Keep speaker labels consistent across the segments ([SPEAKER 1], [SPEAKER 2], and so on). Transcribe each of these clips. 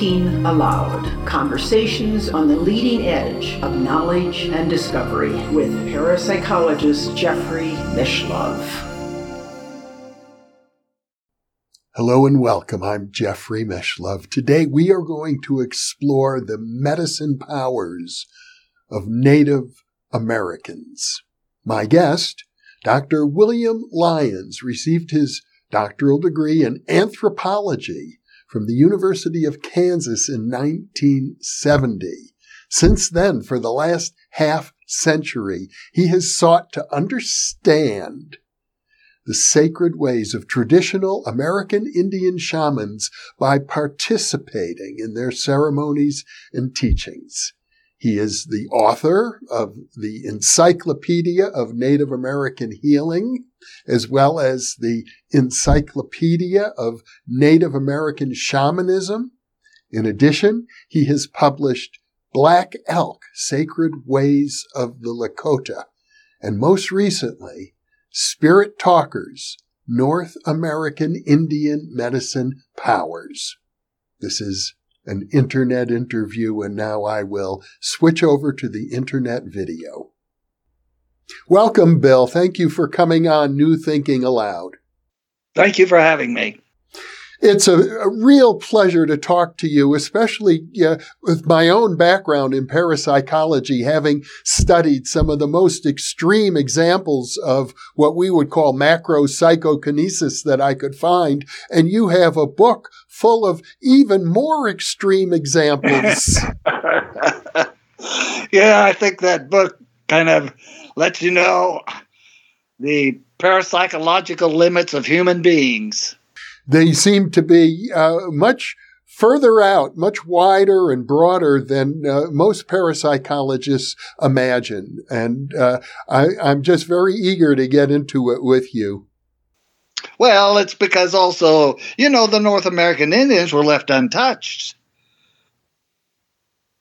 [SPEAKER 1] Thinking Allowed Conversations on the leading edge of knowledge and discovery with parapsychologist Jeffrey Mishlove.
[SPEAKER 2] Hello and welcome. I'm Jeffrey Mishlove. Today we are going to explore the medicine powers of Native Americans. My guest, Dr. William Lyons, received his doctoral degree in anthropology from the University of Kansas in 1970. Since then, for the last half century, he has sought to understand the sacred ways of traditional American Indian shamans by participating in their ceremonies and teachings. He is the author of the Encyclopedia of Native American Healing, as well as the Encyclopedia of Native American Shamanism. In addition, he has published Black Elk, Sacred Ways of the Lakota, and most recently, Spirit Talkers, North American Indian Medicine Powers. This is an internet interview, and now I will switch over to the internet video. Welcome, Bill. Thank you for coming on New Thinking Allowed.
[SPEAKER 3] Thank you for having me.
[SPEAKER 2] It's a, a, real pleasure to talk to you, especially uh, with my own background in parapsychology, having studied some of the most extreme examples of what we would call macro psychokinesis that I could find. And you have a book full of even more extreme examples.
[SPEAKER 3] yeah, I think that book kind of lets you know the parapsychological limits of human beings
[SPEAKER 2] they seem to be uh, much further out, much wider and broader than uh, most parapsychologists imagine. And uh, I, I'm just very eager to get into it with you.
[SPEAKER 3] Well, it's because also, you know, the North American Indians were left untouched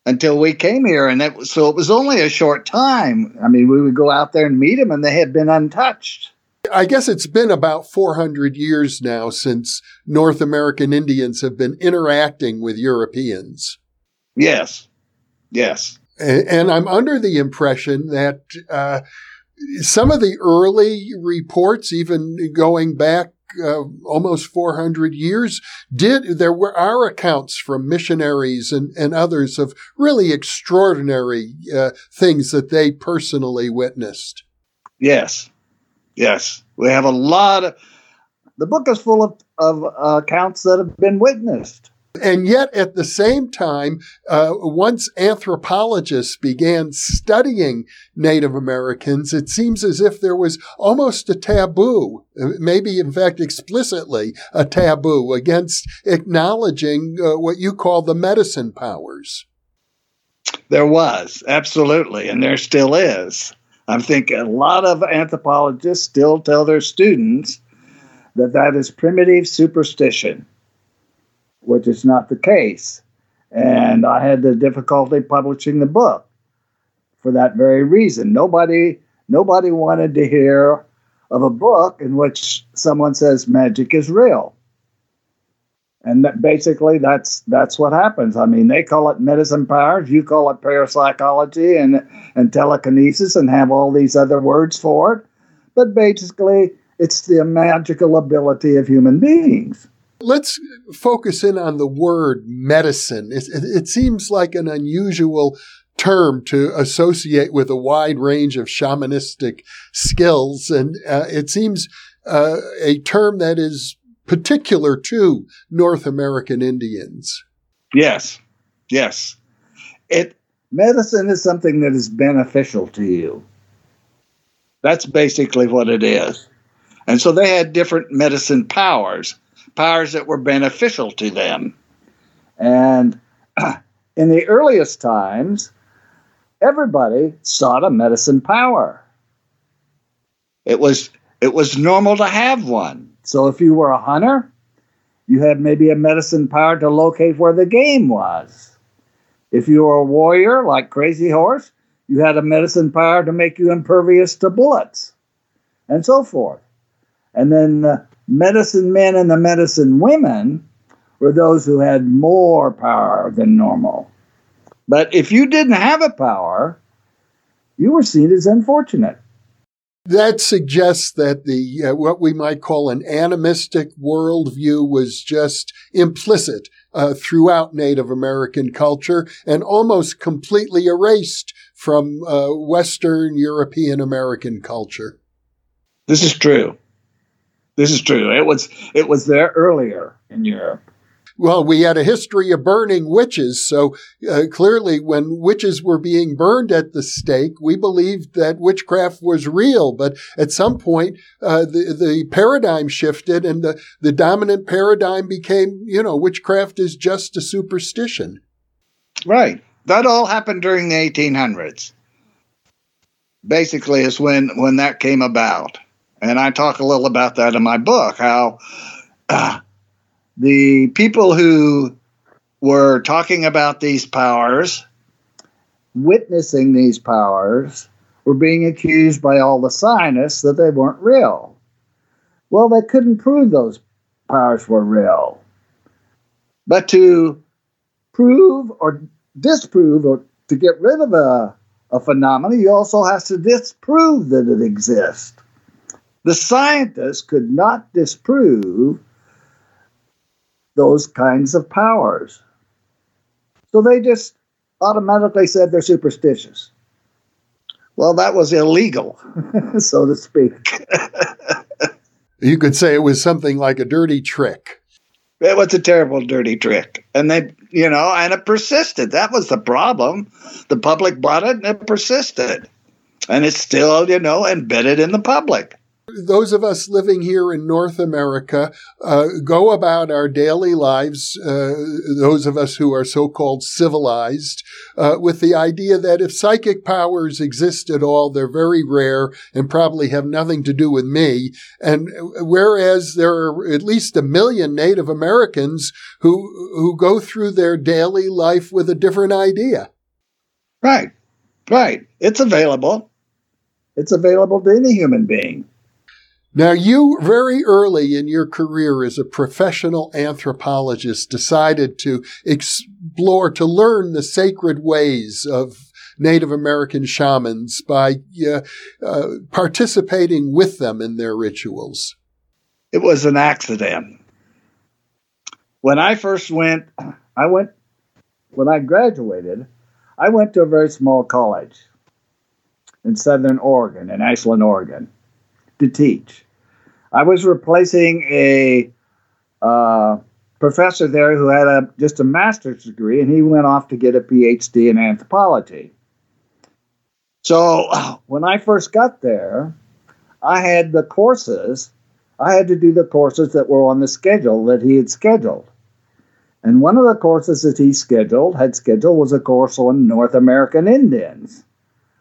[SPEAKER 3] until we came here, and that was, so it was only a short time. I mean, we would go out there and meet them, and they had been untouched.
[SPEAKER 2] I guess it's been about 400 years now since North American Indians have been interacting with Europeans.
[SPEAKER 3] Yes. Yes.
[SPEAKER 2] And, and I'm under the impression that uh, some of the early reports, even going back uh, almost 400 years did there were our accounts from missionaries and, and others of really extraordinary uh, things that they personally witnessed
[SPEAKER 3] yes Yes, we have a lot of. The book is full of, of uh, accounts that have been witnessed.
[SPEAKER 2] And yet, at the same time, uh, once anthropologists began studying Native Americans, it seems as if there was almost a taboo, maybe in fact explicitly a taboo against acknowledging uh, what you call the medicine powers.
[SPEAKER 3] There was, absolutely, and there still is. I think a lot of anthropologists still tell their students that that is primitive superstition, which is not the case. And I had the difficulty publishing the book for that very reason. Nobody nobody wanted to hear of a book in which someone says magic is real and that basically that's that's what happens. I mean, they call it medicine powers, you call it parapsychology and and telekinesis, and have all these other words for it. But basically, it's the magical ability of human beings.
[SPEAKER 2] Let's focus in on the word medicine. It, it, it seems like an unusual term to associate with a wide range of shamanistic skills, and uh, it seems uh, a term that is particular to North American Indians.
[SPEAKER 3] Yes, yes. It medicine is something that is beneficial to you. That's basically what it is. And so they had different medicine powers, powers that were beneficial to them. And in the earliest times, everybody sought a medicine power. It was it was normal to have one. So if you were a hunter, you had maybe a medicine power to locate where the game was. If you were a warrior like Crazy Horse, you had a medicine power to make you impervious to bullets, and so forth. And then the medicine men and the medicine women were those who had more power than normal. But if you didn't have a power, you were seen as unfortunate.
[SPEAKER 2] That suggests that the uh, what we might call an animistic worldview was just implicit uh, throughout Native American culture and almost completely erased from uh, Western European American culture.
[SPEAKER 3] This is true. This is true. It was it was there earlier in Europe.
[SPEAKER 2] Well, we had a history of burning witches, so uh, clearly, when witches were being burned at the stake, we believed that witchcraft was real. But at some point, uh, the the paradigm shifted, and the the dominant paradigm became, you know, witchcraft is just a superstition.
[SPEAKER 3] Right. That all happened during the 1800s. Basically, is when when that came about, and I talk a little about that in my book. How. Uh, the people who were talking about these powers, witnessing these powers, were being accused by all the scientists that they weren't real. Well, they couldn't prove those powers were real. But to prove or disprove or to get rid of a, a phenomenon, you also have to disprove that it exists. The scientists could not disprove those kinds of powers. So they just automatically said they're superstitious. Well, that was illegal, so to speak.
[SPEAKER 2] you could say it was something like a dirty trick.
[SPEAKER 3] It was a terrible, dirty trick. And they, you know, and it persisted. That was the problem. The public bought it and it persisted. And it's still, you know, embedded in the public
[SPEAKER 2] those of us living here in North America uh, go about our daily lives, uh, those of us who are so called civilized, uh, with the idea that if psychic powers exist at all, they're very rare and probably have nothing to do with me. And whereas there are at least a million Native Americans who, who go through their daily life with a different idea.
[SPEAKER 3] Right, right. It's available. It's available to any human being.
[SPEAKER 2] Now, you very early in your career as a professional anthropologist decided to explore, to learn the sacred ways of Native American shamans by uh, uh, participating with them in their rituals.
[SPEAKER 3] It was an accident. When I first went, I went, when I graduated, I went to a very small college in Southern Oregon, in Ashland, Oregon to teach. I was replacing a uh, professor there who had a just a master's degree, and he went off to get a PhD in anthropology. So when I first got there, I had the courses. I had to do the courses that were on the schedule that he had scheduled. And one of the courses that he scheduled, had scheduled, was a course on North American Indians.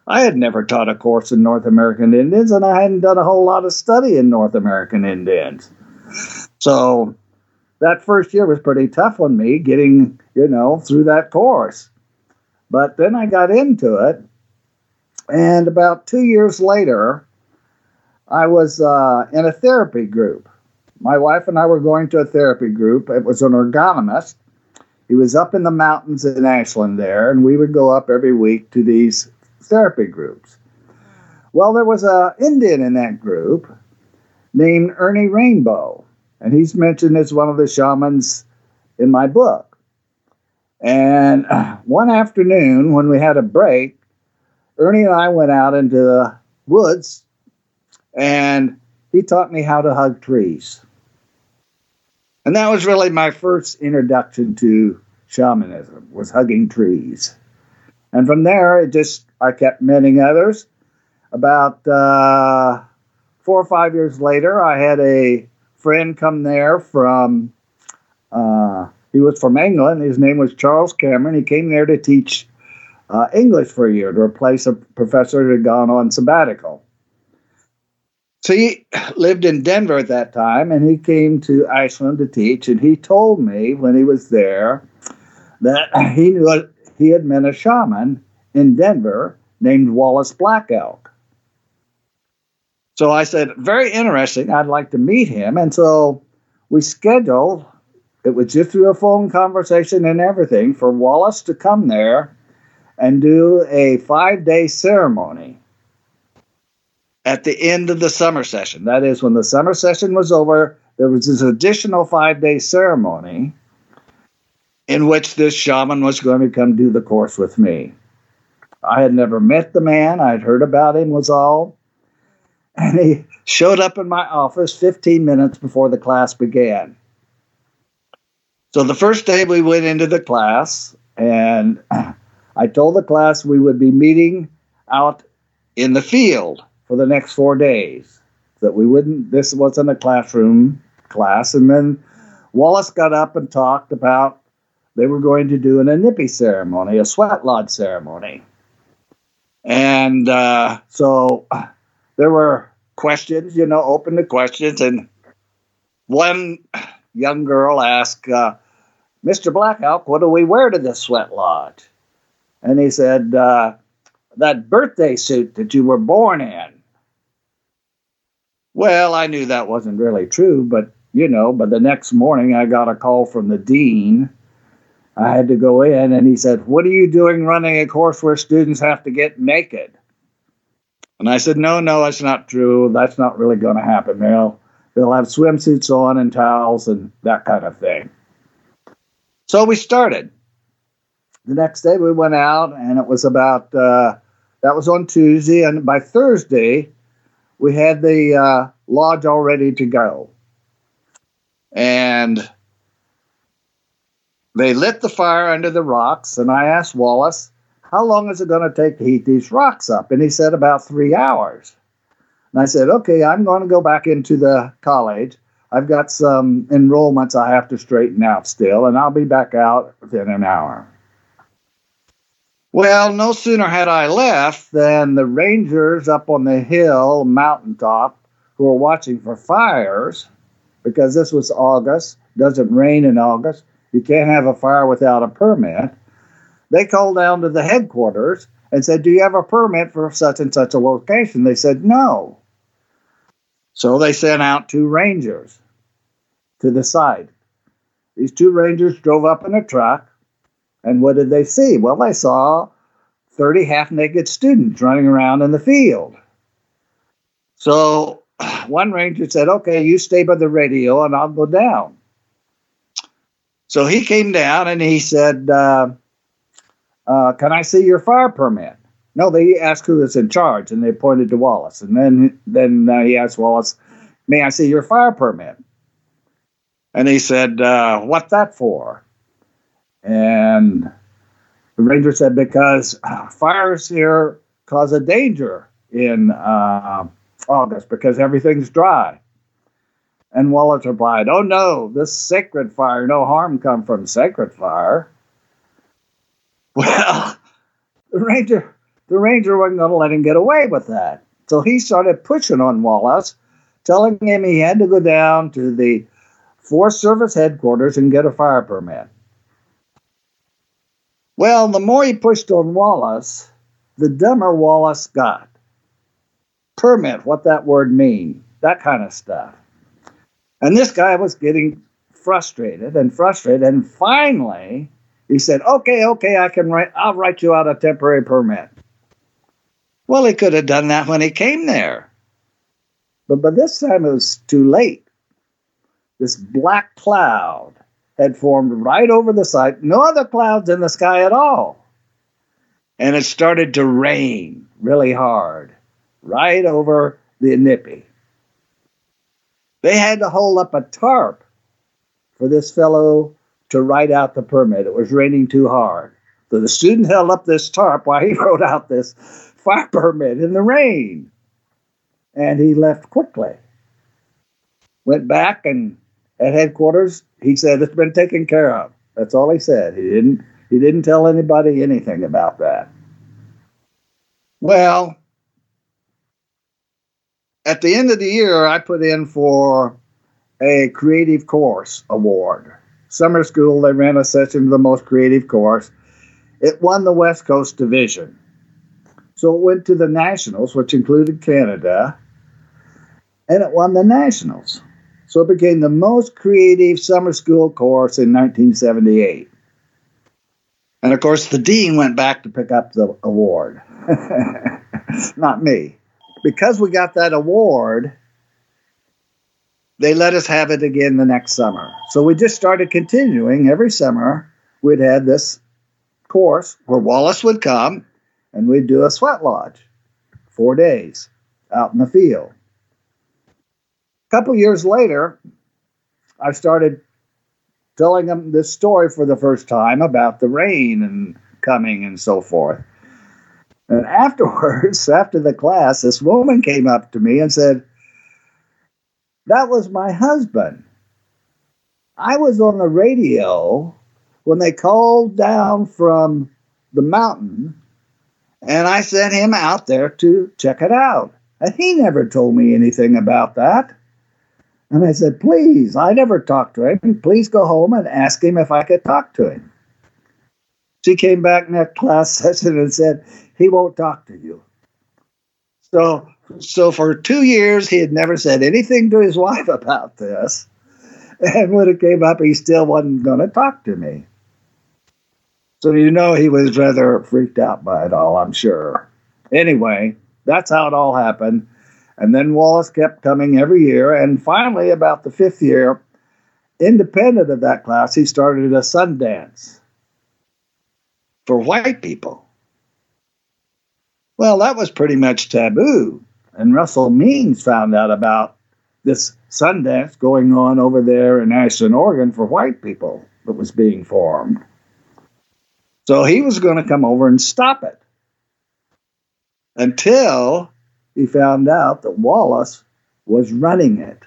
[SPEAKER 3] I had never taught a course in North American Indians, and I hadn't done a whole lot of study in North American Indians. So that first year was pretty tough on me getting, you know, through that course. But then I got into it, and about two years later, I was uh, in a therapy group. My wife and I were going to a therapy group. It was an ergonomist. He was up in the mountains in Ashland there, and we would go up every week to these therapy groups. Well, there was an Indian in that group named Ernie Rainbow, and he's mentioned as one of the shamans in my book. And uh, one afternoon, when we had a break, Ernie and I went out into the woods, and he taught me how to hug trees. And that was really my first introduction to shamanism was hugging trees. And from there, it just I kept meeting others. About uh, four or five years later, I had a friend come there from. Uh, he was from England. His name was Charles Cameron. He came there to teach uh, English for a year to replace a professor who had gone on sabbatical. So he lived in Denver at that time, and he came to Ashland to teach. And he told me when he was there that he knew he had met a shaman in Denver named Wallace Black Elk. So I said, very interesting. I'd like to meet him. And so we scheduled it was just through a phone conversation and everything for Wallace to come there and do a five day ceremony at the end of the summer session. That is, when the summer session was over, there was this additional five day ceremony in which this shaman was going to come do the course with me. I had never met the man, I had heard about him, was all. And he showed up in my office 15 minutes before the class began. So the first day we went into the class, and I told the class we would be meeting out in the field for the next four days. That we wouldn't, this wasn't a classroom class. And then Wallace got up and talked about they were going to do an Inipi ceremony, a sweat lodge ceremony. And uh, so there were questions, you know, open to questions. And one young girl asked, uh, Mr. Black Elk, what do we wear to the sweat lodge? And he said, uh, That birthday suit that you were born in. Well, I knew that wasn't really true, but you know, but the next morning I got a call from the dean. I had to go in and he said, What are you doing running a course where students have to get naked? And I said, No, no, that's not true. That's not really going to happen. They'll, they'll have swimsuits on and towels and that kind of thing. So we started the next day we went out and it was about uh, that was on tuesday and by thursday we had the uh, lodge all ready to go and they lit the fire under the rocks and i asked wallace how long is it going to take to heat these rocks up? And he said about three hours. And i said okay i'm going to go back into the college. I've got some enrollments i have to straighten out still and i'll be back out within an hour. Well, no sooner had I left than the rangers up on the hill, mountaintop, who were watching for fires, because this was August, doesn't rain in August, you can't have a fire without a permit. They called down to the headquarters and said, Do you have a permit for such and such a location? They said, No. So they sent out two rangers to the site. These two rangers drove up in a truck and what did they see? Well, they saw 30 half naked students running around in the field. So one ranger said, Okay, you stay by the radio and I'll go down. So he came down and he said, uh, uh, Can I see your fire permit? No, they asked who was in charge and they pointed to Wallace. And then, then uh, he asked Wallace, May I see your fire permit? And he said, uh, What's that for? And the ranger said, because fires here cause a danger in uh, August because everything's dry. And Wallace replied, Oh no, this sacred fire, no harm come from sacred fire. Well, the ranger the ranger wasn't going to let him get away with that. So he started pushing on Wallace, telling him he had to go down to the Forest Service headquarters and get a fire permit. Well, the more he pushed on Wallace, the dumber Wallace got. Permit, what that word mean, that kind of stuff. And this guy was getting frustrated and frustrated, and finally he said, "Okay, okay, I can write. I'll write you out a temporary permit." Well, he could have done that when he came there, but by this time it was too late. This black cloud had formed right over the site, no other clouds in the sky at all. And it started to rain really hard right over the Inipi. They had to hold up a tarp for this fellow to write out the permit. It was raining too hard. So the student held up this tarp while he wrote out this fire permit in the rain. And he left quickly. Went back and at headquarters, he said it's been taken care of. That's all he said. He didn't he didn't tell anybody anything about that. Well, at the end of the year, I put in for a creative course award. Summer school, they ran a session of the most creative course. It won the West Coast Division. So it went to the Nationals, which included Canada, and it won the Nationals. So it became the most creative summer school course in 1978. And of course, the dean went back to pick up the award. Not me. Because we got that award, they let us have it again the next summer. So we just started continuing every summer. We'd had this course where Wallace would come and we'd do a sweat lodge, four days out in the field. A couple years later, I started telling them this story for the first time about the rain and coming and so forth. And afterwards, after the class, this woman came up to me and said, That was my husband. I was on the radio when they called down from the mountain, and I sent him out there to check it out. And he never told me anything about that. And I said, Please, I never talked to him. Please go home and ask him if I could talk to him. She came back next class session and said, He won't talk to you. So, so for two years, he had never said anything to his wife about this. And when it came up, he still wasn't going to talk to me. So, you know, he was rather freaked out by it all, I'm sure. Anyway, that's how it all happened. And then Wallace kept coming every year. And finally, about the fifth year, independent of that class, he started a Sundance for white people. Well, that was pretty much taboo. And Russell Means found out about this Sundance going on over there in Ashland, Oregon for white people that was being formed. So he was going to come over and stop it until he found out that Wallace was running it.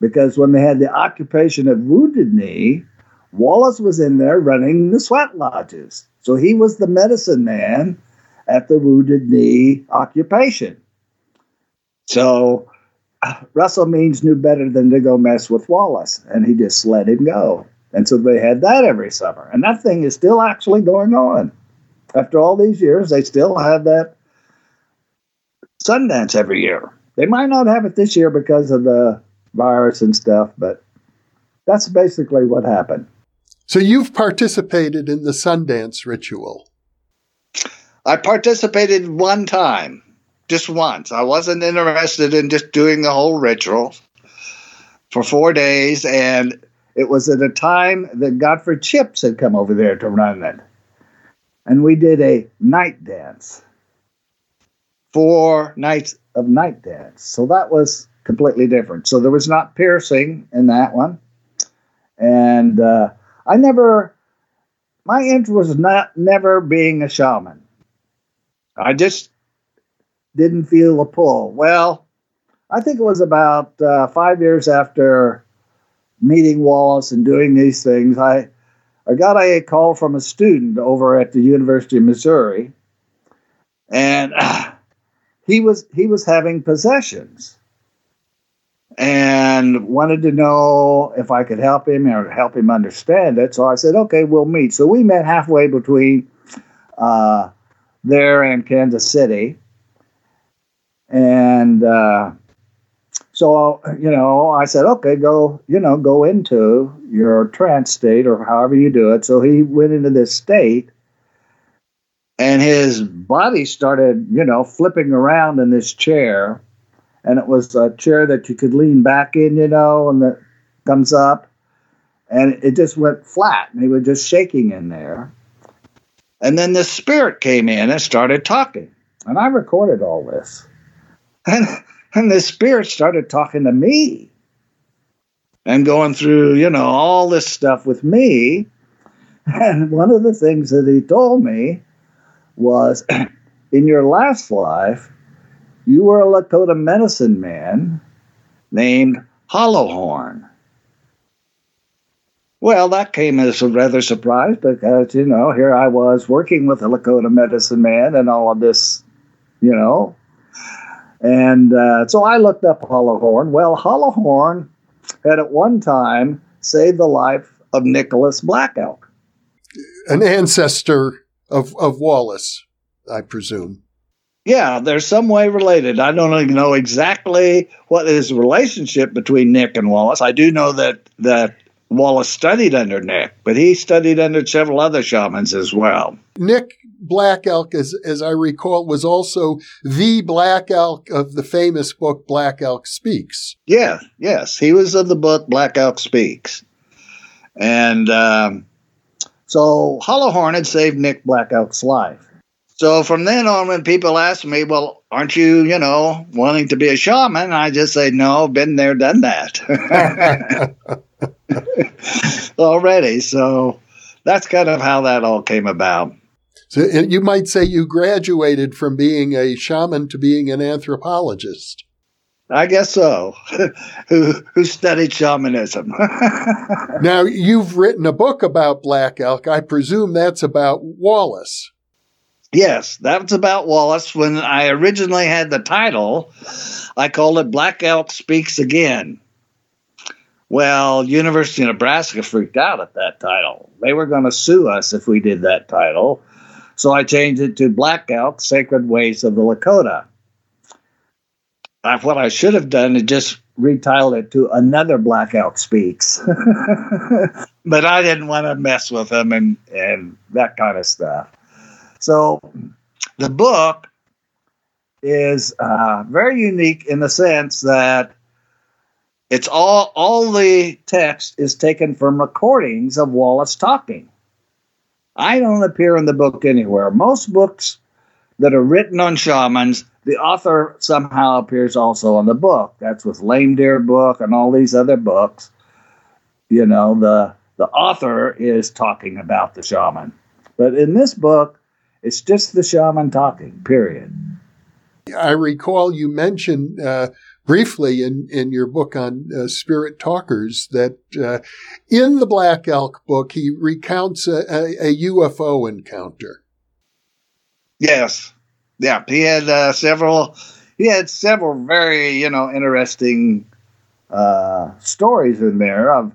[SPEAKER 3] Because when they had the occupation of Wounded Knee, Wallace was in there running the sweat lodges. So he was the medicine man at the Wounded Knee occupation. So uh, Russell Means knew better than to go mess with Wallace, and he just let him go. And so they had that every summer. And that thing is still actually going on. After all these years, they still have that Sundance every year. They might not have it this year because of the virus and stuff, but that's basically what happened.
[SPEAKER 2] So you've participated in the Sundance ritual.
[SPEAKER 3] I participated one time, just once. I wasn't interested in just doing the whole ritual for four days, and it was at a time that Godfrey Chipps had come over there to run it. And we did a night dance four nights of night dance. So that was completely different. So there was not piercing in that one. And uh, I never, my interest was not never being a shaman. I just didn't feel a pull. Well, I think it was about uh, five years after meeting Wallace and doing these things, I, I got a call from a student over at the University of Missouri. And uh, he was he was having possessions and wanted to know if I could help him or help him understand it. So I said, okay, we'll meet. So we met halfway between uh, there and Kansas City. And uh, so, you know, I said, okay, go, you know, go into your trance state or however you do it. So he went into this state and his body started, you know, flipping around in this chair. And it was a chair that you could lean back in, you know, and that comes up. And it just went flat, and he was just shaking in there. And then the spirit came in and started talking. And I recorded all this. And, and the spirit started talking to me and going through, you know, all this stuff with me. And one of the things that he told me was in your last life, you were a Lakota medicine man named Hollowhorn. Well, that came as a rather surprise because, you know, here I was working with a Lakota medicine man and all of this, you know. And uh, so I looked up Hollowhorn. Well, Hollowhorn had at one time saved the life of Nicholas Black Elk.
[SPEAKER 2] An ancestor of, of Wallace, I presume.
[SPEAKER 3] Yeah, they're some way related. I don't even know exactly what is the relationship between Nick and Wallace. I do know that that Wallace studied under Nick, but he studied under several other shamans as well.
[SPEAKER 2] Nick Black Elk, as, as I recall, was also the Black Elk of the famous book Black Elk Speaks.
[SPEAKER 3] Yeah, yes. He was of the book Black Elk Speaks. And um, so Hollow Horn had saved Nick Black Elk's life. So from then on, when people ask me, well, aren't you, you know, wanting to be a shaman? I just say, no, been there, done that already. So that's kind of how that all came about.
[SPEAKER 2] So you might say you graduated from being a shaman to being an anthropologist.
[SPEAKER 3] I guess so. who who studied shamanism?
[SPEAKER 2] now you've written a book about black elk. I presume that's about Wallace.
[SPEAKER 3] Yes, that's about Wallace. When I originally had the title, I called it Black Elk Speaks Again. Well, University of Nebraska freaked out at that title. They were going to sue us if we did that title. So I changed it to Black Elk Sacred Ways of the Lakota. what I should have done is just retitled it to Another Black Elk Speaks. but I didn't want to mess with them and, and that kind of stuff. So the book is uh, very unique in the sense that it's all all the text is taken from recordings of Wallace talking. I don't appear in the book anywhere. Most books that are written on shamans, the author somehow appears also in the book. That's with Lame Deer book and all these other books. You know, the the author is talking about the shaman. But in this book, it's just the shaman talking, period.
[SPEAKER 2] I recall you mentioned uh, briefly in, in your book on uh, spirit talkers that uh, in the Black Elk book, he recounts a, a, a UFO encounter.
[SPEAKER 3] Yes. Yeah. He had uh, several, he had several very, you know, interesting uh, stories in there of,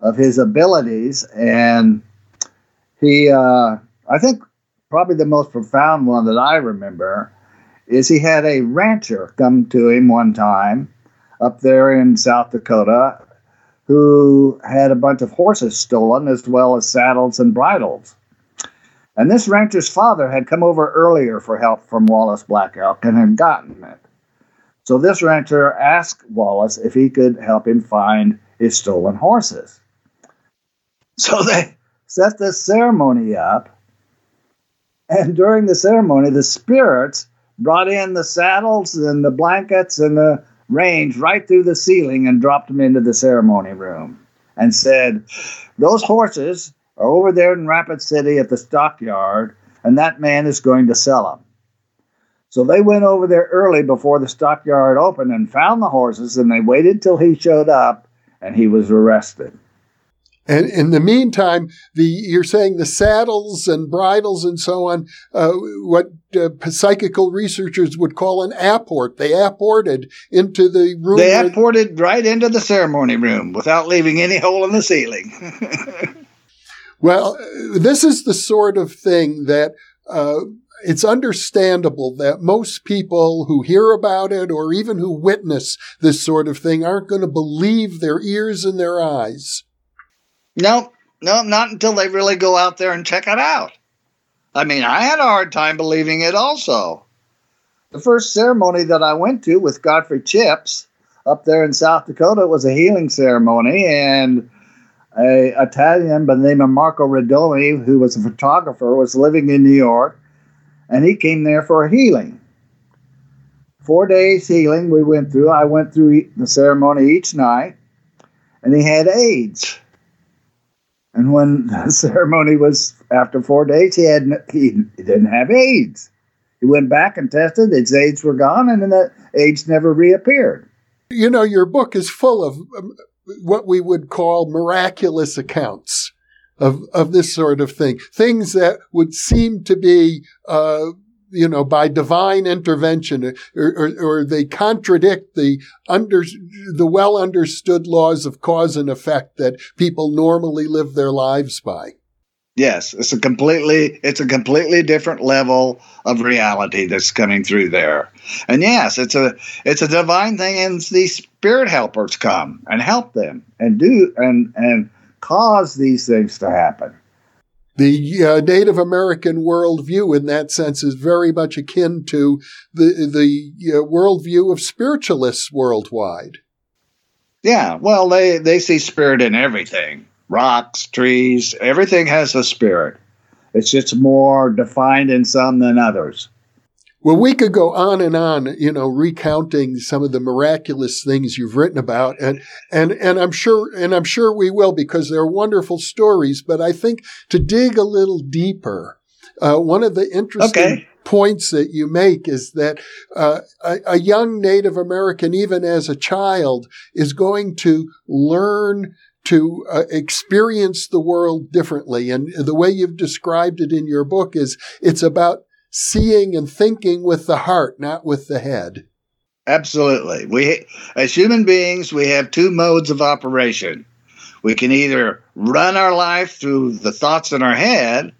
[SPEAKER 3] of his abilities. And he, uh, I think probably the most profound one that I remember is he had a rancher come to him one time up there in South Dakota who had a bunch of horses stolen as well as saddles and bridles. And this rancher's father had come over earlier for help from Wallace Black Elk and had gotten it. So this rancher asked Wallace if he could help him find his stolen horses. So they set this ceremony up and during the ceremony, the spirits brought in the saddles and the blankets and the range right through the ceiling and dropped them into the ceremony room and said, Those horses are over there in Rapid City at the stockyard, and that man is going to sell them. So they went over there early before the stockyard opened and found the horses, and they waited till he showed up, and he was arrested.
[SPEAKER 2] And in the meantime, the you're saying the saddles and bridles and so on, uh, what uh, psychical researchers would call an apport. They apported into the room.
[SPEAKER 3] They apported right into the ceremony room without leaving any hole in the ceiling.
[SPEAKER 2] well, this is the sort of thing that. Uh, it's understandable that most people who hear about it or even who witness this sort of thing aren't going to believe their ears and their eyes.
[SPEAKER 3] No, no, not until they really go out there and check it out. I mean, I had a hard time believing it also. The first ceremony that I went to with Godfrey Chipps up there in South Dakota was a healing ceremony, and a Italian by the name of Marco Redoni, who was a photographer, was living in New York, and he came there for a healing. Four days healing we went through. I went through the ceremony each night, and he had AIDS. And when the ceremony was after four days, he had he, he didn't have AIDS. He went back and tested; his AIDS were gone, and then that AIDS never reappeared.
[SPEAKER 2] You know, your book is full of um, what we would call miraculous accounts of of this sort of thing, things that would seem to be. Uh, you know, by divine intervention, or, or, or, they contradict the under, the well understood laws of cause and effect that people normally live their lives by.
[SPEAKER 3] Yes, it's a completely it's a completely different level of reality that's coming through there. And yes, it's a it's a divine thing and these spirit helpers come and help them and do and and cause these things to happen.
[SPEAKER 2] The uh, Native American worldview, in that sense, is very much akin to the the uh, worldview of spiritualists worldwide.
[SPEAKER 3] Yeah, well, they they see spirit in everything rocks, trees, everything has a spirit. It's just more defined in some than others.
[SPEAKER 2] Well, we could go on and on, you know, recounting some of the miraculous things you've written about, and and and I'm sure, and I'm sure we will because they're wonderful stories. But I think to dig a little deeper, uh, one of the interesting okay. points that you make is that uh, a, a young Native American, even as a child, is going to learn to uh, experience the world differently. And the way you've described it in your book is it's about seeing and thinking with the heart, not with the head.
[SPEAKER 3] Absolutely. We, as human beings, we have two modes of operation. We can either run our life through the thoughts in our head,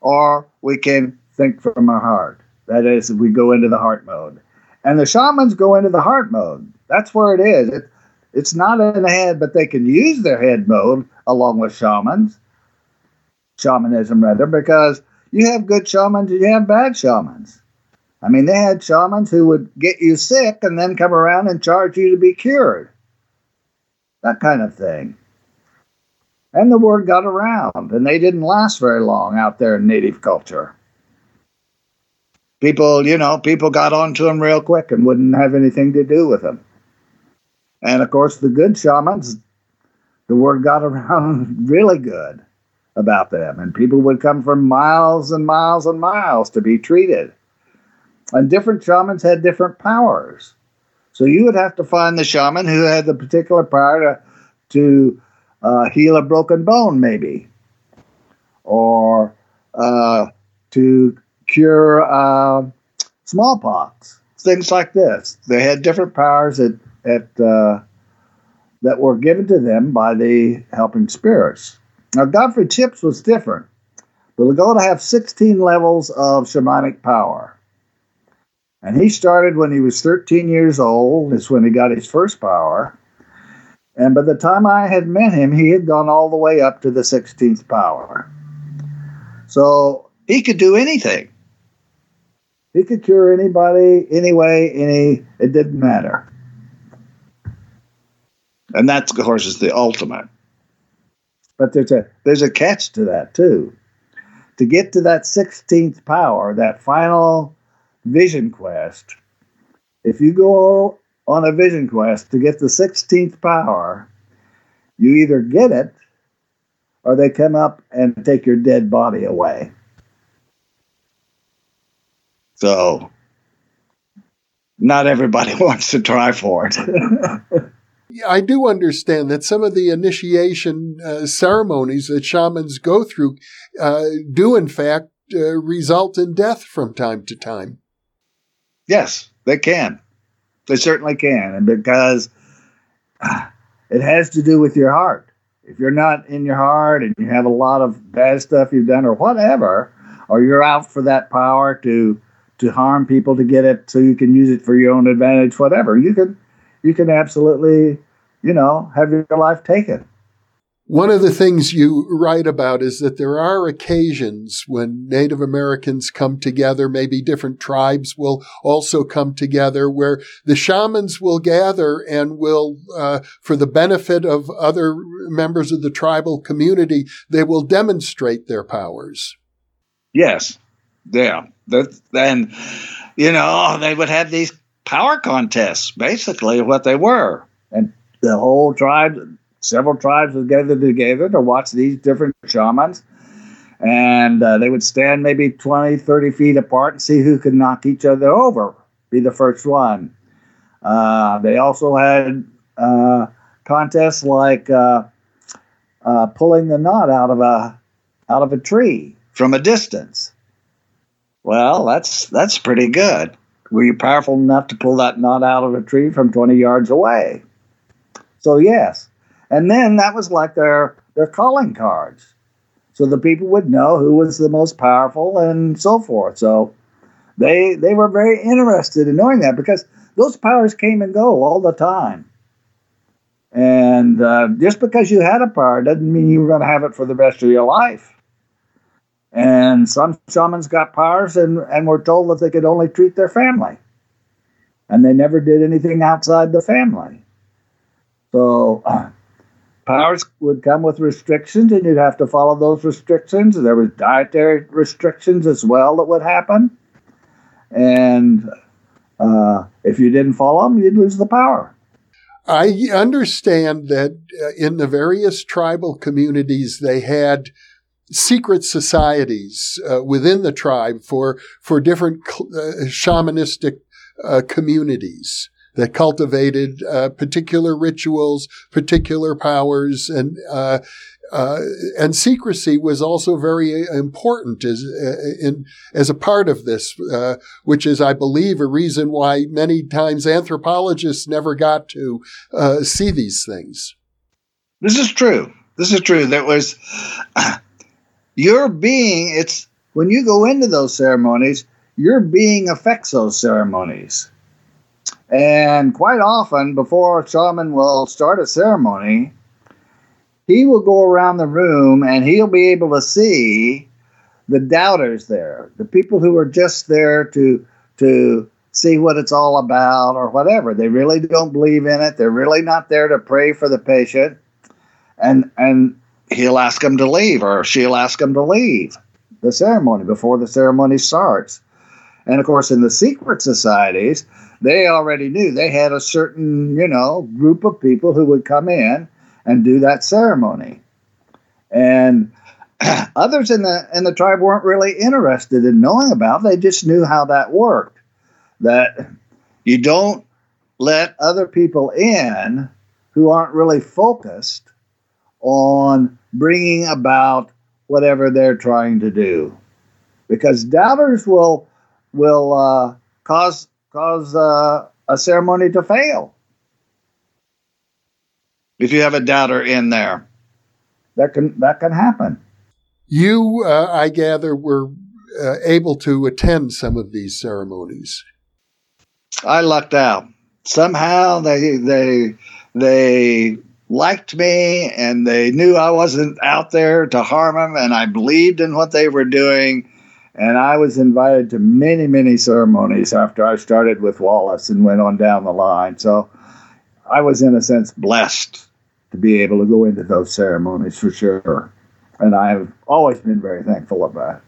[SPEAKER 3] or we can think from our heart. That is, we go into the heart mode. And the shamans go into the heart mode. That's where it is. It, it's not in the head, but they can use their head mode along with shamans, shamanism rather, because you have good shamans and you have bad shamans. I mean, they had shamans who would get you sick and then come around and charge you to be cured. That kind of thing. And the word got around, and they didn't last very long out there in native culture. People, you know, people got onto them real quick and wouldn't have anything to do with them. And of course, the good shamans, the word got around really good about them, and people would come from miles and miles and miles to be treated. And different shamans had different powers. So you would have to find the shaman who had the particular power to, to uh, heal a broken bone, maybe, or uh, to cure uh, smallpox, things like this. They had different powers that at, uh, that were given to them by the helping spirits. Now, Godfrey Chipps was different. The Lakota have 16 levels of shamanic power. And he started when he was 13 years old, is when he got his first power. And by the time I had met him, he had gone all the way up to the 16th power. So he could do anything. He could cure anybody, anyway, any, it didn't matter. And that, of course, is the ultimate. But there's a there's a catch to that too. To get to that 16th power, that final vision quest, if you go on a vision quest to get the 16th power, you either get it or they come up and take your dead body away. So, not everybody wants to try for it.
[SPEAKER 2] I do understand that some of the initiation uh, ceremonies that shamans go through uh, do, in fact, uh, result in death from time to time.
[SPEAKER 3] Yes, they can. They certainly can. And because it has to do with your heart. If you're not in your heart and you have a lot of bad stuff you've done or whatever, or you're out for that power to to harm people to get it so you can use it for your own advantage, whatever, you can you can absolutely, you know, have your life taken.
[SPEAKER 2] One of the things you write about is that there are occasions when Native Americans come together, maybe different tribes will also come together, where the shamans will gather and will, uh, for the benefit of other members of the tribal community, they will demonstrate their powers.
[SPEAKER 3] Yes, yeah. Then, you know, they would have these power contests, basically, what they were. And the whole tribe, several tribes would gather together to watch these different shamans. And uh, they would stand maybe 20, 30 feet apart and see who could knock each other over, be the first one. Uh, they also had uh, contests like uh, uh, pulling the knot out of a out of a tree from a distance. Well, that's that's pretty good. Were you powerful enough to pull that knot out of a tree from 20 yards away? So, yes. And then that was like their, their calling cards. so the people would know who was the most powerful and so forth. So they they were very interested in knowing that because those powers came and go all the time. And uh, just because you had a power doesn't mean you were going to have it for the rest of your life. And some shamans got powers and, and were told that they could only treat their family. And they never did anything outside the family. So uh, powers would come with restrictions, and you'd have to follow those restrictions. There was dietary restrictions as well that would happen. And uh, if you didn't follow them, you'd lose the power.
[SPEAKER 2] I understand that uh, in the various tribal communities, they had secret societies uh, within the tribe for for different uh, shamanistic uh, communities that cultivated uh, particular rituals, particular powers, and uh, uh, and secrecy was also very important as in as a part of this, which is, I believe, a reason why many times anthropologists never got to see these things.
[SPEAKER 3] This is true. This is true. There was your being, it's when you go into those ceremonies, your being affects those ceremonies. And quite often, before a shaman will start a ceremony, he will go around the room and he'll be able to see the doubters there, the people who are just there to to see what it's all about or whatever. They really don't believe in it. They're really not there to pray for the patient. And and he'll ask them to leave or she'll ask them to leave the ceremony before the ceremony starts. And of course, in the secret societies, they already knew they had a certain, you know, group of people who would come in and do that ceremony. And others in the in the tribe weren't really interested in knowing about. They just knew how that worked. That you don't let other people in who aren't really focused on bringing about whatever they're trying to do, because doubters will will uh, cause cause uh, a ceremony to fail. If you have a doubter in there, that can that can happen.
[SPEAKER 2] You, uh, I gather, were uh, able to attend some of these ceremonies.
[SPEAKER 3] I lucked out. Somehow they they they liked me and they knew I wasn't out there to harm them and I believed in what they were doing. And I was invited to many, many ceremonies after I started with Wallace and went on down the line. So I was, in a sense, blessed to be able to go into those ceremonies for sure. And I've always been very thankful of that.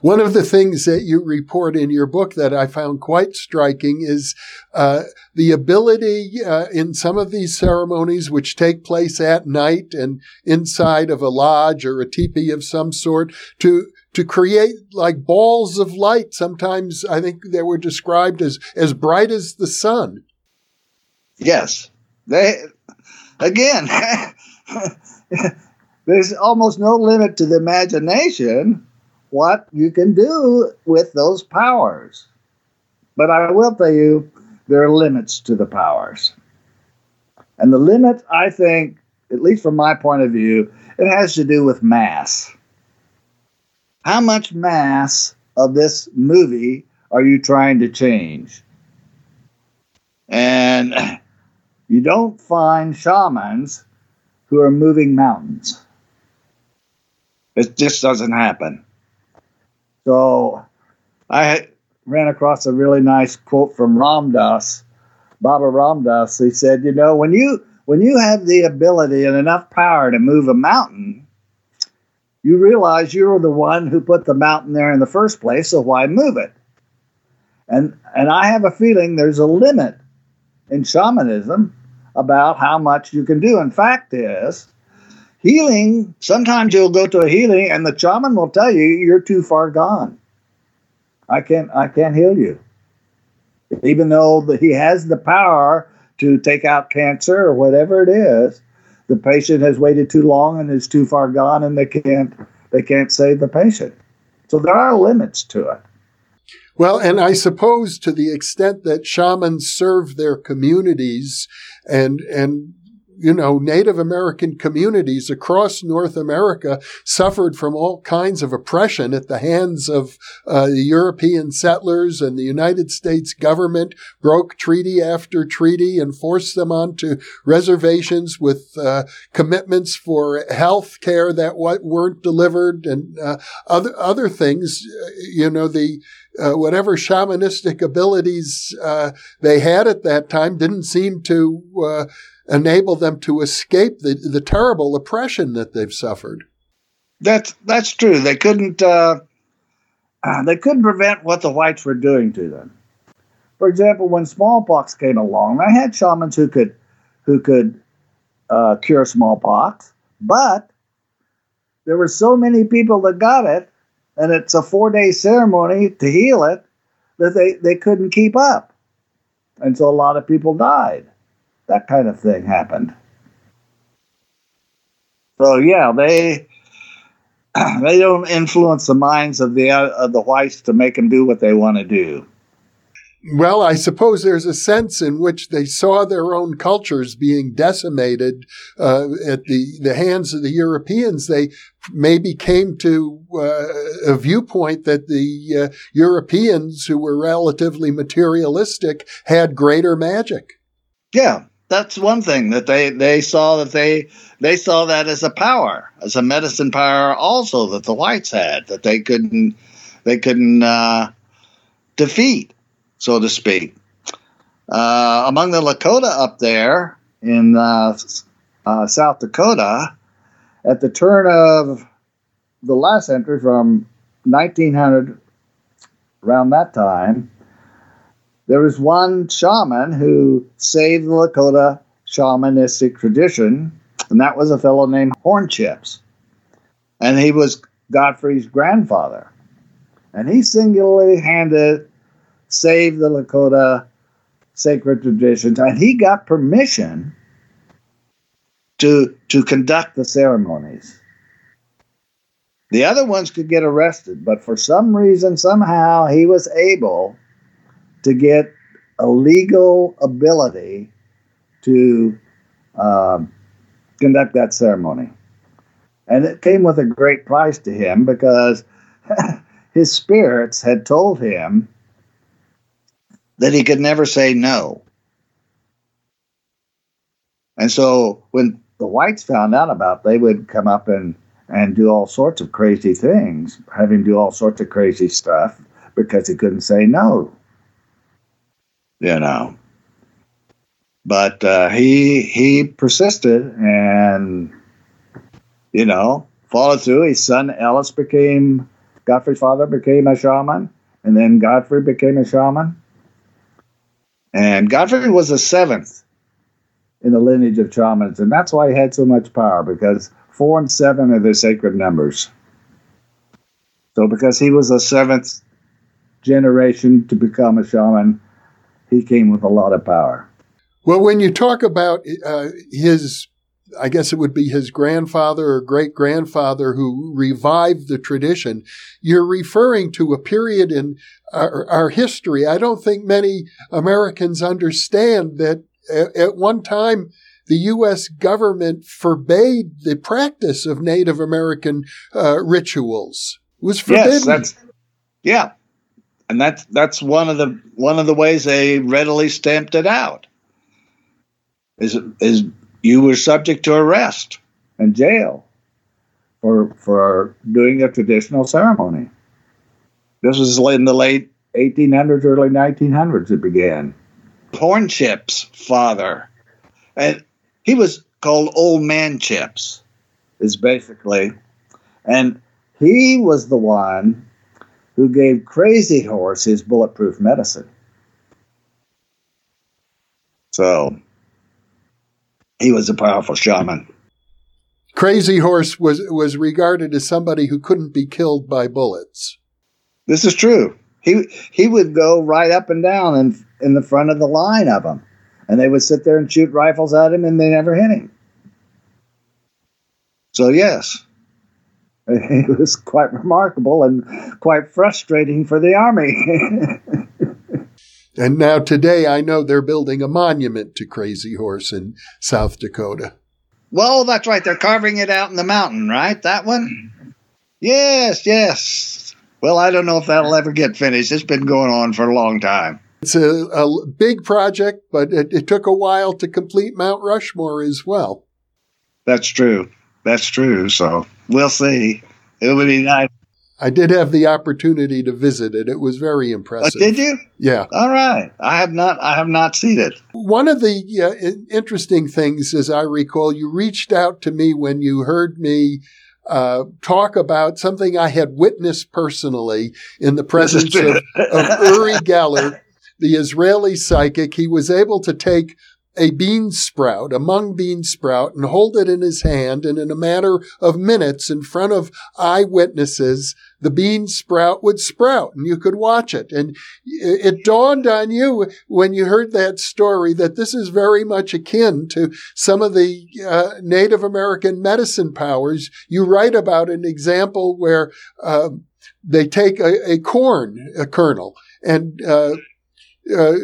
[SPEAKER 2] One of the things that you report in your book that I found quite striking is uh, the ability uh, in some of these ceremonies, which take place at night and inside of a lodge or a teepee of some sort, to to create like balls of light. Sometimes I think they were described as as bright as the sun.
[SPEAKER 3] Yes, they again. there's almost no limit to the imagination what you can do with those powers. But I will tell you, there are limits to the powers. And the limit, I think, at least from my point of view, it has to do with mass. How much mass of this movie are you trying to change? And you don't find shamans who are moving mountains. It just doesn't happen. So I ran across a really nice quote from Ram Dass, Baba Ram Dass. He said, "You know, when you when you have the ability and enough power to move a mountain, you realize you're the one who put the mountain there in the first place. So why move it?" And and I have a feeling there's a limit in shamanism about how much you can do. In fact, is Healing, sometimes you'll go to a healing and the shaman will tell you you're too far gone. I can't I can't heal you. Even though he has the power to take out cancer or whatever it is, the patient has waited too long and is too far gone and they can't they can't save the patient. So there are limits to it.
[SPEAKER 2] Well, and I suppose to the extent that shamans serve their communities and and you know, Native American communities across North America suffered from all kinds of oppression at the hands of uh, the European settlers and the United States government broke treaty after treaty and forced them onto reservations with uh, commitments for health care that weren't delivered and uh, other other things. Uh, you know, the uh, whatever shamanistic abilities uh, they had at that time didn't seem to uh, enable them to escape the, the terrible oppression that they've suffered.
[SPEAKER 3] That's that's true. They couldn't uh, uh, they couldn't prevent what the whites were doing to them. For example, when smallpox came along, I had shamans who could who could uh, cure smallpox, but there were so many people that got it and it's a four day ceremony to heal it that they, they couldn't keep up. And so a lot of people died. That kind of thing happened. So yeah, they they don't influence the minds of the of the whites to make them do what they want to do.
[SPEAKER 2] Well, I suppose there's a sense in which they saw their own cultures being decimated uh, at the, the hands of the Europeans. They maybe came to uh, a viewpoint that the uh, Europeans, who were relatively materialistic, had greater magic.
[SPEAKER 3] Yeah, that's one thing that they they saw that they they saw that as a power, as a medicine power, also that the whites had that they couldn't they couldn't uh, defeat so to speak. Uh, among the Lakota up there in uh, uh, South Dakota, at the turn of the last century from 1900, around that time, there was one shaman who saved the Lakota shamanistic tradition, and that was a fellow named Horn Chips. And he was Godfrey's grandfather. And he singularly handed save the Lakota sacred traditions, and he got permission to to conduct the ceremonies. The other ones could get arrested, but for some reason, somehow, he was able to get a legal ability to um, conduct that ceremony. And it came with a great price to him because his spirits had told him that he could never say no. And so when the whites found out about it, they would come up and, and do all sorts of crazy things, have him do all sorts of crazy stuff because he couldn't say no. You know. But uh, he he persisted and you know followed through. His son Ellis became Godfrey's father became a shaman, and then Godfrey became a shaman. And Godfrey was the seventh in the lineage of shamans, and that's why he had so much power because four and seven are the sacred numbers. So, because he was the seventh generation to become a shaman, he came with a lot of power.
[SPEAKER 2] Well, when you talk about uh, his I guess it would be his grandfather or great grandfather who revived the tradition. You're referring to a period in our, our history. I don't think many Americans understand that at one time the U.S. government forbade the practice of Native American uh, rituals. It was forbidden.
[SPEAKER 3] Yes, that's yeah, and that's that's one of the one of the ways they readily stamped it out. Is is you were subject to arrest and jail for for doing a traditional ceremony. This was in the late 1800s, early 1900s. It began. Hornchip's father, and he was called Old Man Chips, is basically, and he was the one who gave Crazy Horse his bulletproof medicine. So he was a powerful shaman.
[SPEAKER 2] Crazy Horse was was regarded as somebody who couldn't be killed by bullets.
[SPEAKER 3] This is true. He he would go right up and down in in the front of the line of them, and they would sit there and shoot rifles at him, and they never hit him. So yes, it was quite remarkable and quite frustrating for the army.
[SPEAKER 2] And now today I know they're building a monument to Crazy Horse in South Dakota.
[SPEAKER 3] Well, that's right. They're carving it out in the mountain, right? That one? Yes, yes. Well, I don't know if that'll ever get finished. It's been going on for a long time.
[SPEAKER 2] It's a, a big project, but it, it took a while to complete Mount Rushmore as well.
[SPEAKER 3] That's true. That's true. So we'll see. It would be nice.
[SPEAKER 2] I did have the opportunity to visit it. It was very impressive.
[SPEAKER 3] did you?
[SPEAKER 2] Yeah.
[SPEAKER 3] All right. I have not. I have not seen it.
[SPEAKER 2] One of the uh, interesting things, as I recall, you reached out to me when you heard me uh, talk about something I had witnessed personally in the presence of, of Uri Geller, the Israeli psychic. He was able to take a bean sprout, a mung bean sprout, and hold it in his hand, and in a matter of minutes, in front of eyewitnesses, the bean sprout would sprout, and you could watch it. And it dawned on you when you heard that story that this is very much akin to some of the uh, Native American medicine powers. You write about an example where um, they take a, a corn a kernel and uh, uh,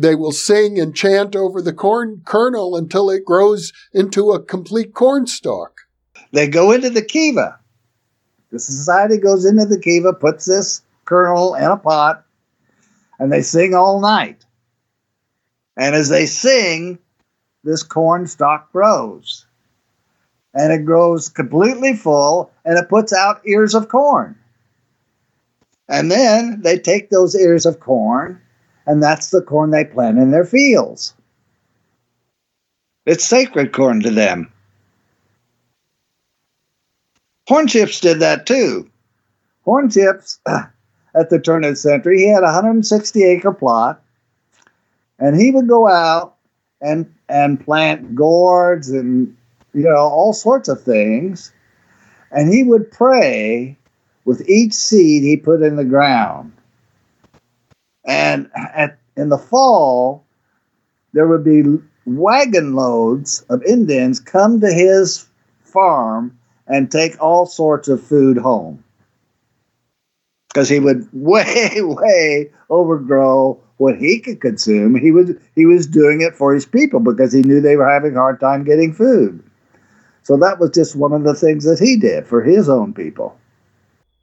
[SPEAKER 2] they will sing and chant over the corn kernel until it grows into a complete corn stalk.
[SPEAKER 3] They go into the kiva. The society goes into the kiva, puts this kernel in a pot, and they sing all night. And as they sing, this corn stalk grows. And it grows completely full, and it puts out ears of corn. And then they take those ears of corn, and that's the corn they plant in their fields. It's sacred corn to them. Horn Chips did that too. Horn Chips, at the turn of the century, he had a 160 acre plot, and he would go out and and plant gourds and you know all sorts of things, and he would pray with each seed he put in the ground. And at in the fall, there would be wagon loads of Indians come to his farm and take all sorts of food home. Because he would way, way overgrow what he could consume. He was he was doing it for his people because he knew they were having a hard time getting food. So that was just one of the things that he did for his own people.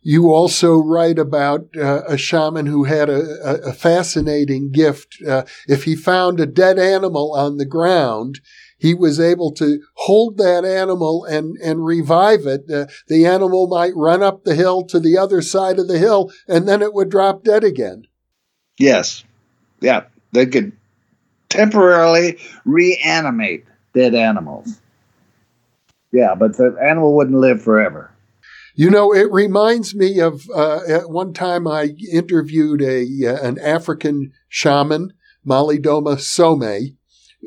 [SPEAKER 2] You also write about uh, a shaman who had a, a, fascinating gift. Uh, if he found a dead animal on the ground, he was able to hold that animal and, and revive it. Uh, the animal might run up the hill to the other side of the hill and then it would drop dead again.
[SPEAKER 3] Yes. Yeah. They could temporarily reanimate dead animals. Yeah, but the animal wouldn't live forever.
[SPEAKER 2] You know, it reminds me of uh, at one time I interviewed a uh, an African shaman, Malidoma Some,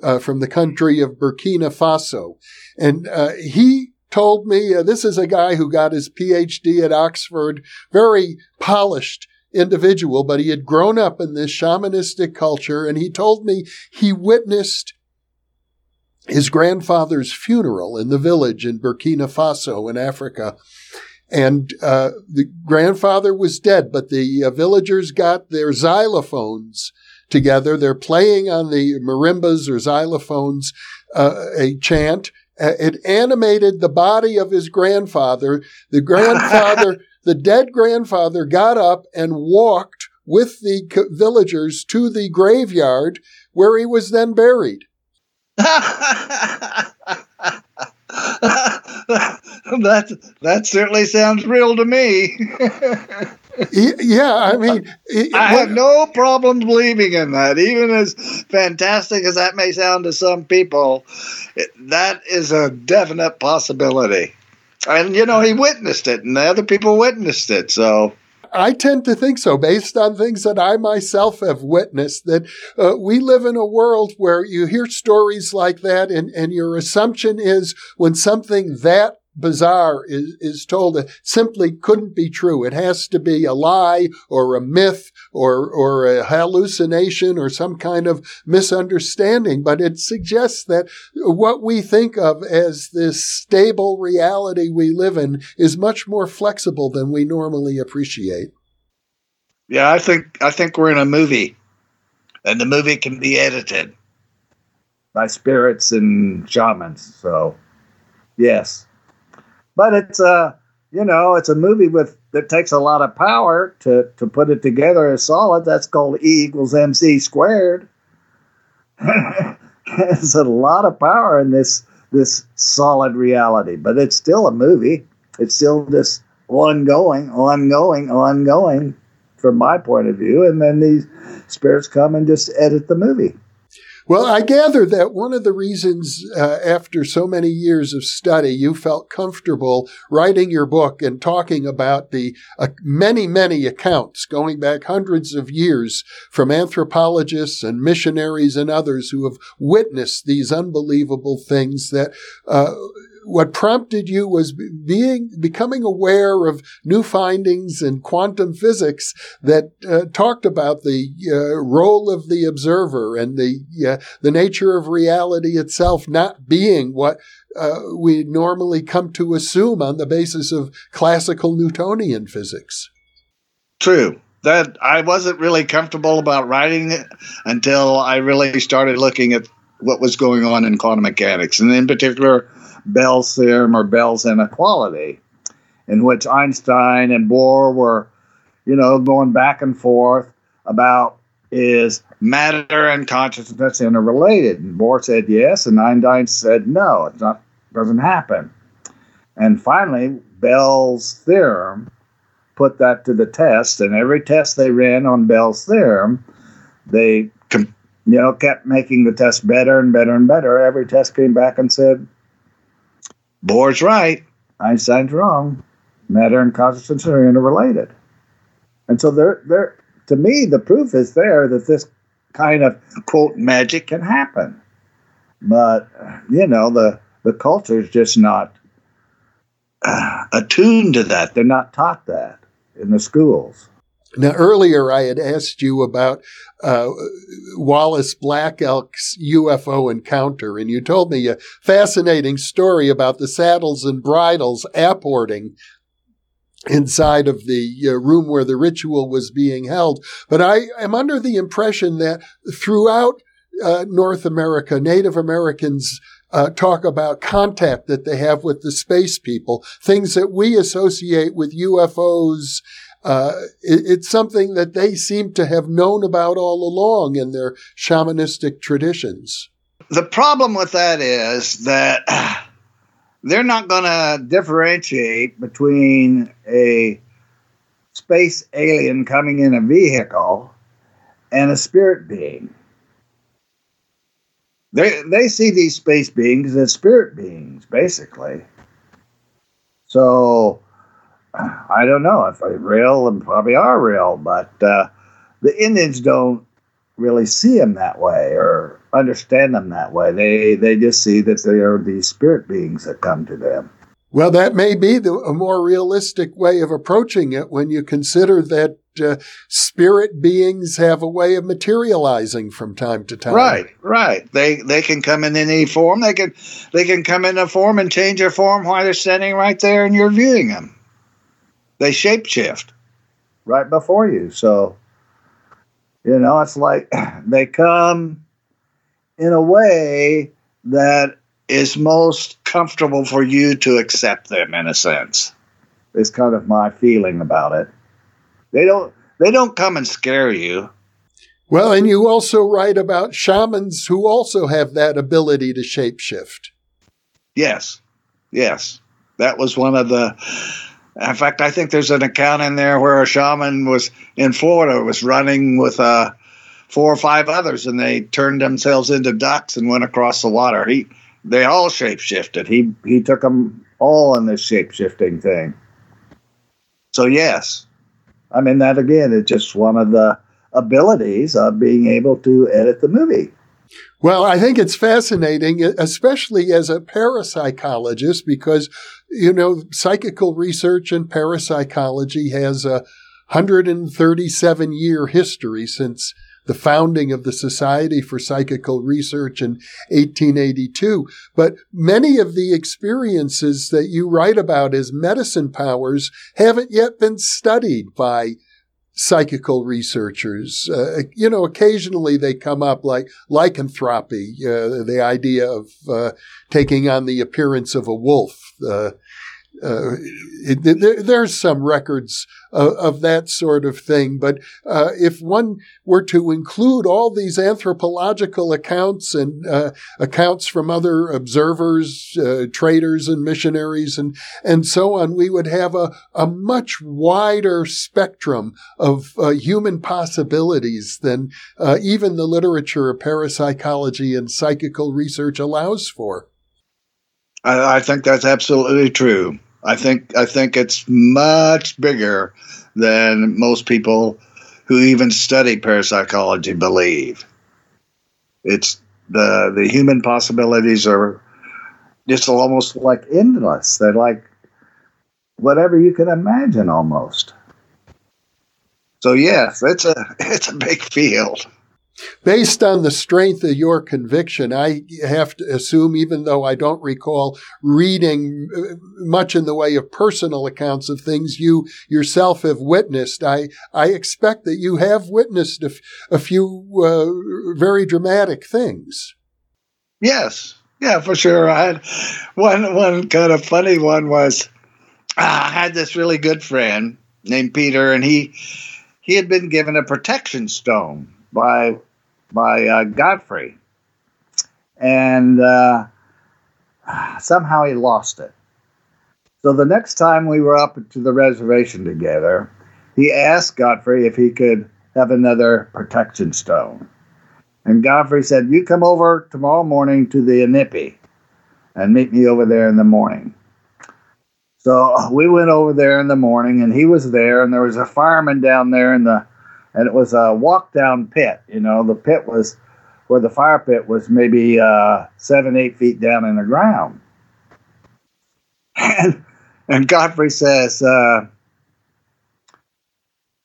[SPEAKER 2] uh, from the country of Burkina Faso, and uh, he told me uh, this is a guy who got his PhD at Oxford, very polished individual, but he had grown up in this shamanistic culture, and he told me he witnessed his grandfather's funeral in the village in Burkina Faso in Africa. And uh, the grandfather was dead, but the uh, villagers got their xylophones together. They're playing on the marimbas or xylophones uh, a chant. It animated the body of his grandfather. The grandfather, the dead grandfather, got up and walked with the co- villagers to the graveyard where he was then buried.
[SPEAKER 3] that that certainly sounds real to me.
[SPEAKER 2] Yeah, I mean, it-
[SPEAKER 3] I have no problem believing in that, even as fantastic as that may sound to some people. It, that is a definite possibility. And you know, he witnessed it, and the other people witnessed it. So
[SPEAKER 2] I tend to think so, based on things that I myself have witnessed, that uh, we live in a world where you hear stories like that, and, and your assumption is when something that bizarre is, is told, it simply couldn't be true. It has to be a lie or a myth or, or a hallucination or some kind of misunderstanding. But it suggests that what we think of as this stable reality we live in is much more flexible than we normally appreciate.
[SPEAKER 3] yeah, I think I think we're in a movie. and the movie can be edited by spirits and shamans. So, yes, but it's a you know it's a movie with that takes a lot of power to to put it together as solid. That's called E equals MC squared. There's a lot of power in this this solid reality, but it's still a movie. It's still this ongoing, ongoing, ongoing from my point of view. And then these spirits come and just edit the movie.
[SPEAKER 2] Well, I gather that one of the reasons, uh, after so many years of study, you felt comfortable writing your book and talking about the uh, many, many accounts going back hundreds of years from anthropologists and missionaries and others who have witnessed these unbelievable things that uh, what prompted you was being becoming aware of new findings in quantum physics that uh, talked about the uh, role of the observer and the uh, the nature of reality itself not being what uh, we normally come to assume on the basis of classical Newtonian physics.
[SPEAKER 3] True. That I wasn't really comfortable about writing it until I really started looking at what was going on in quantum mechanics, and in particular Bell's theorem or Bell's inequality, in which Einstein and Bohr were, you know, going back and forth about is matter and consciousness interrelated? And Bohr said yes, and Einstein said no, it not doesn't happen. And finally, Bell's theorem put that to the test, and every test they ran on Bell's theorem, they you know kept making the test better and better and better. Every test came back and said Bohr's right, Einstein's wrong. Matter and consciousness are interrelated. And so there there to me the proof is there that this kind of quote magic can happen. But you know, the the culture is just not uh, attuned to that. They're not taught that in the schools.
[SPEAKER 2] Now, earlier I had asked you about uh, Wallace Black Elk's UFO encounter, and you told me a fascinating story about the saddles and bridles apporting inside of the uh, room where the ritual was being held. But I am under the impression that throughout uh, North America, Native Americans uh, talk about contact that they have with the space people, things that we associate with UFOs uh, it, it's something that they seem to have known about all along in their shamanistic traditions.
[SPEAKER 3] The problem with that is that they're not going to differentiate between a space alien coming in a vehicle and a spirit being. They, they see these space beings as spirit beings, basically. So I don't know if they're real and probably are real, but uh, the Indians don't really see them that way or understand them that way. They they just see that they are these spirit beings that come to them.
[SPEAKER 2] Well, that may be the, a more realistic way of approaching it when you consider that uh, spirit beings have a way of materializing from time to time.
[SPEAKER 3] Right, right. They they can come in any form. They can they can come in a form and change their form while they're standing right there and you're viewing them they shapeshift right before you. So, you know, it's like they come in a way that is most comfortable for you to accept them in a sense. Is kind of my feeling about it. They don't they don't come and scare you.
[SPEAKER 2] Well, and you also write about shamans who also have that ability to shapeshift.
[SPEAKER 3] Yes. Yes. That was one of the in fact, I think there's an account in there where a shaman was in Florida was running with uh, four or five others, and they turned themselves into ducks and went across the water. He, they all shapeshifted. He he took them all in this shapeshifting thing. So yes, I mean that again is just one of the abilities of being able to edit the movie.
[SPEAKER 2] Well, I think it's fascinating, especially as a parapsychologist, because, you know, psychical research and parapsychology has a 137 year history since the founding of the Society for Psychical Research in 1882. But many of the experiences that you write about as medicine powers haven't yet been studied by psychical researchers. Uh, you know, occasionally they come up like lycanthropy, uh, the idea of uh, taking on the appearance of a wolf. Uh, it, there, there's some records of, of, that sort of thing, but uh, if one were to include all these anthropological accounts and uh, accounts from other observers, uh, traders, and missionaries, and and so on, we would have a, a much wider spectrum of uh, human possibilities than even the literature of parapsychology and psychical research allows for.
[SPEAKER 3] I think that's absolutely true. I think I think it's much bigger than most people who even study parapsychology believe. It's the the human possibilities are just almost like endless. They're like whatever you can imagine almost. So yes, it's a it's a big field.
[SPEAKER 2] Based on the strength of your conviction, I have to assume, even though I don't recall reading uh, much in the way of personal accounts of things you yourself have witnessed, I, I expect that you have witnessed a, f- a few uh, very dramatic things.
[SPEAKER 3] Yes, yeah, for sure. I had one one kind of funny one was I had this really good friend named Peter, and he he had been given a protection stone by by uh, Godfrey, and uh, somehow he lost it. So the next time we were up to the reservation together, he asked Godfrey if he could have another protection stone. And Godfrey said, You come over tomorrow morning to the Inipi and meet me over there in the morning. So we went over there in the morning, and he was there, and there was a fireman down there in the and it was a walk down pit. You know, the pit was where the fire pit was maybe uh, seven, eight feet down in the ground. And, and Godfrey says uh,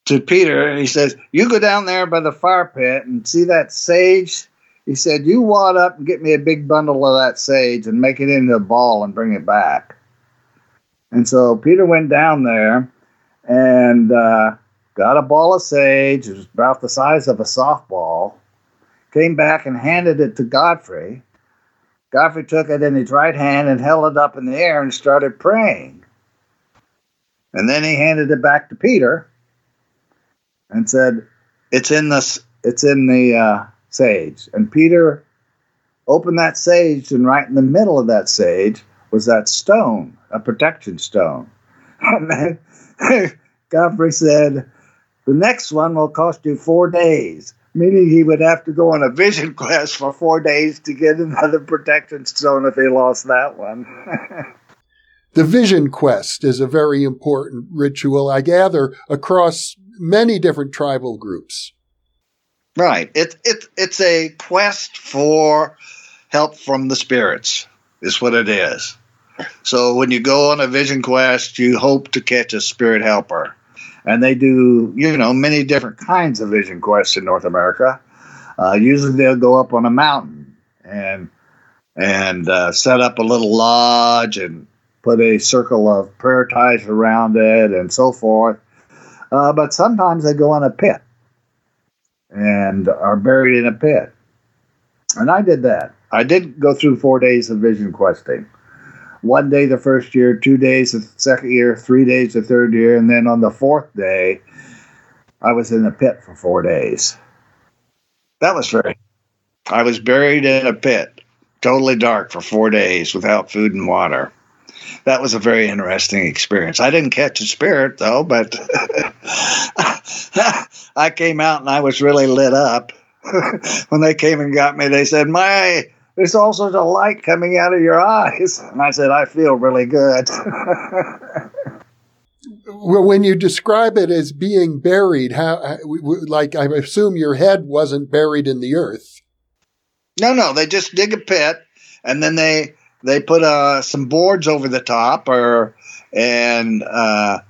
[SPEAKER 3] to Peter, and he says, You go down there by the fire pit and see that sage. He said, You wad up and get me a big bundle of that sage and make it into a ball and bring it back. And so Peter went down there and uh, got a ball of sage, it was about the size of a softball, came back and handed it to Godfrey. Godfrey took it in his right hand and held it up in the air and started praying. And then he handed it back to Peter and said, "It's in the it's in the uh, sage." And Peter opened that sage, and right in the middle of that sage was that stone, a protection stone. And then Godfrey said, the next one will cost you four days, meaning he would have to go on a vision quest for four days to get another protection stone if he lost that one.
[SPEAKER 2] the vision quest is a very important ritual, I gather, across many different tribal groups.
[SPEAKER 3] Right. It, it, it's a quest for help from the spirits, is what it is. So when you go on a vision quest, you hope to catch a spirit helper and they do you know many different kinds of vision quests in North America. Uh, usually they'll go up on a mountain and and uh, set up a little lodge and put a circle of prayer ties around it and so forth. Uh, but sometimes they go in a pit and are buried in a pit. And I did that. I did go through four days of vision questing one day the first year, two days the second year, three days the third year, and then on the fourth day, I was in a pit for four days. That was very. I was buried in a pit, totally dark for four days without food and water. That was a very interesting experience. I didn't catch a spirit though, but I came out and I was really lit up. when they came and got me, they said, "My there's all sorts of light coming out of your eyes. And I said, I feel really good.
[SPEAKER 2] well, when you describe it as being buried, how, like, I assume your head wasn't buried in the earth.
[SPEAKER 3] No, no, they just dig a pit and then they, they put uh, some boards over the top or, and, uh,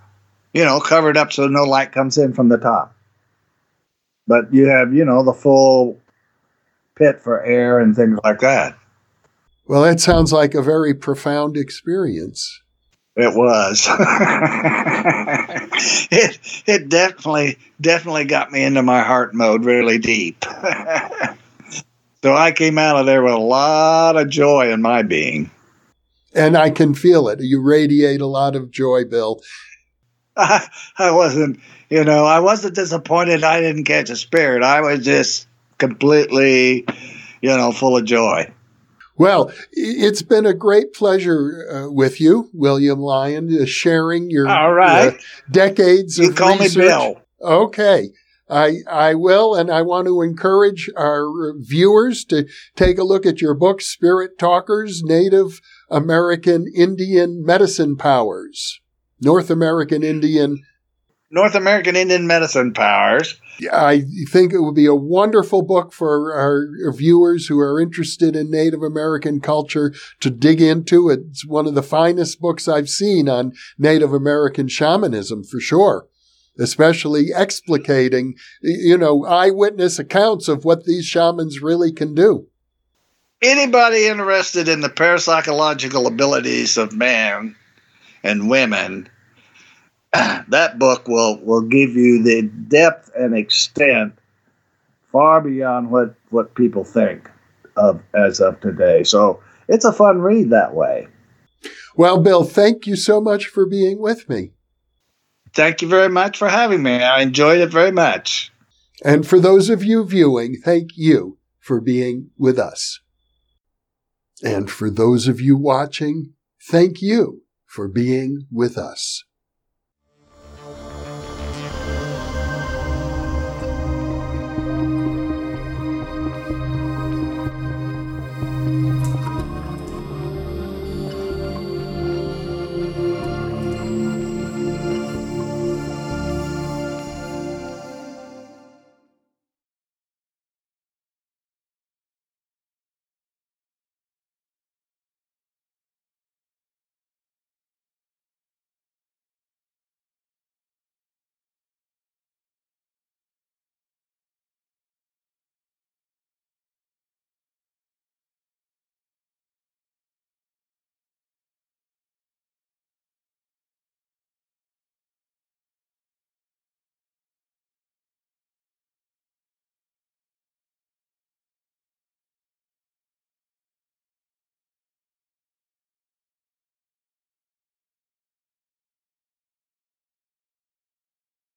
[SPEAKER 3] you know, covered up so no light comes in from the top. But you have, you know, the full pit for air and things like that.
[SPEAKER 2] Well, that sounds like a very profound experience.
[SPEAKER 3] It was. it it definitely definitely got me into my heart mode really deep. so I came out of there with a lot of joy in my being.
[SPEAKER 2] And I can feel it. You radiate a lot of joy, Bill.
[SPEAKER 3] I, I wasn't, you know, I wasn't disappointed I didn't catch a spirit. I was just completely, you know, full of joy.
[SPEAKER 2] Well, it's been a great pleasure uh, with you, William Lyon, uh, sharing your
[SPEAKER 3] All right. Uh,
[SPEAKER 2] decades
[SPEAKER 3] you
[SPEAKER 2] of
[SPEAKER 3] call
[SPEAKER 2] research.
[SPEAKER 3] me Bill.
[SPEAKER 2] Okay. I, I will, and I want to encourage our viewers to take a look at your book, Spirit Talkers, Native American Indian Medicine Powers, North American Indian
[SPEAKER 3] North American Indian Medicine Powers.
[SPEAKER 2] I think it would be a wonderful book for our viewers who are interested in Native American culture to dig into. It's one of the finest books I've seen on Native American shamanism for sure, especially explicating, you know, eyewitness accounts of what these shamans really can do.
[SPEAKER 3] Anybody interested in the parapsychological abilities of man and women that book will will give you the depth and extent far beyond what what people think of as of today. So it's a fun read that way.
[SPEAKER 2] Well, Bill, thank you so much for being with me.
[SPEAKER 3] Thank you very much for having me. I enjoyed it very much.
[SPEAKER 2] And for those of you viewing, thank you for being with us. And for those of you watching, thank you for being with us.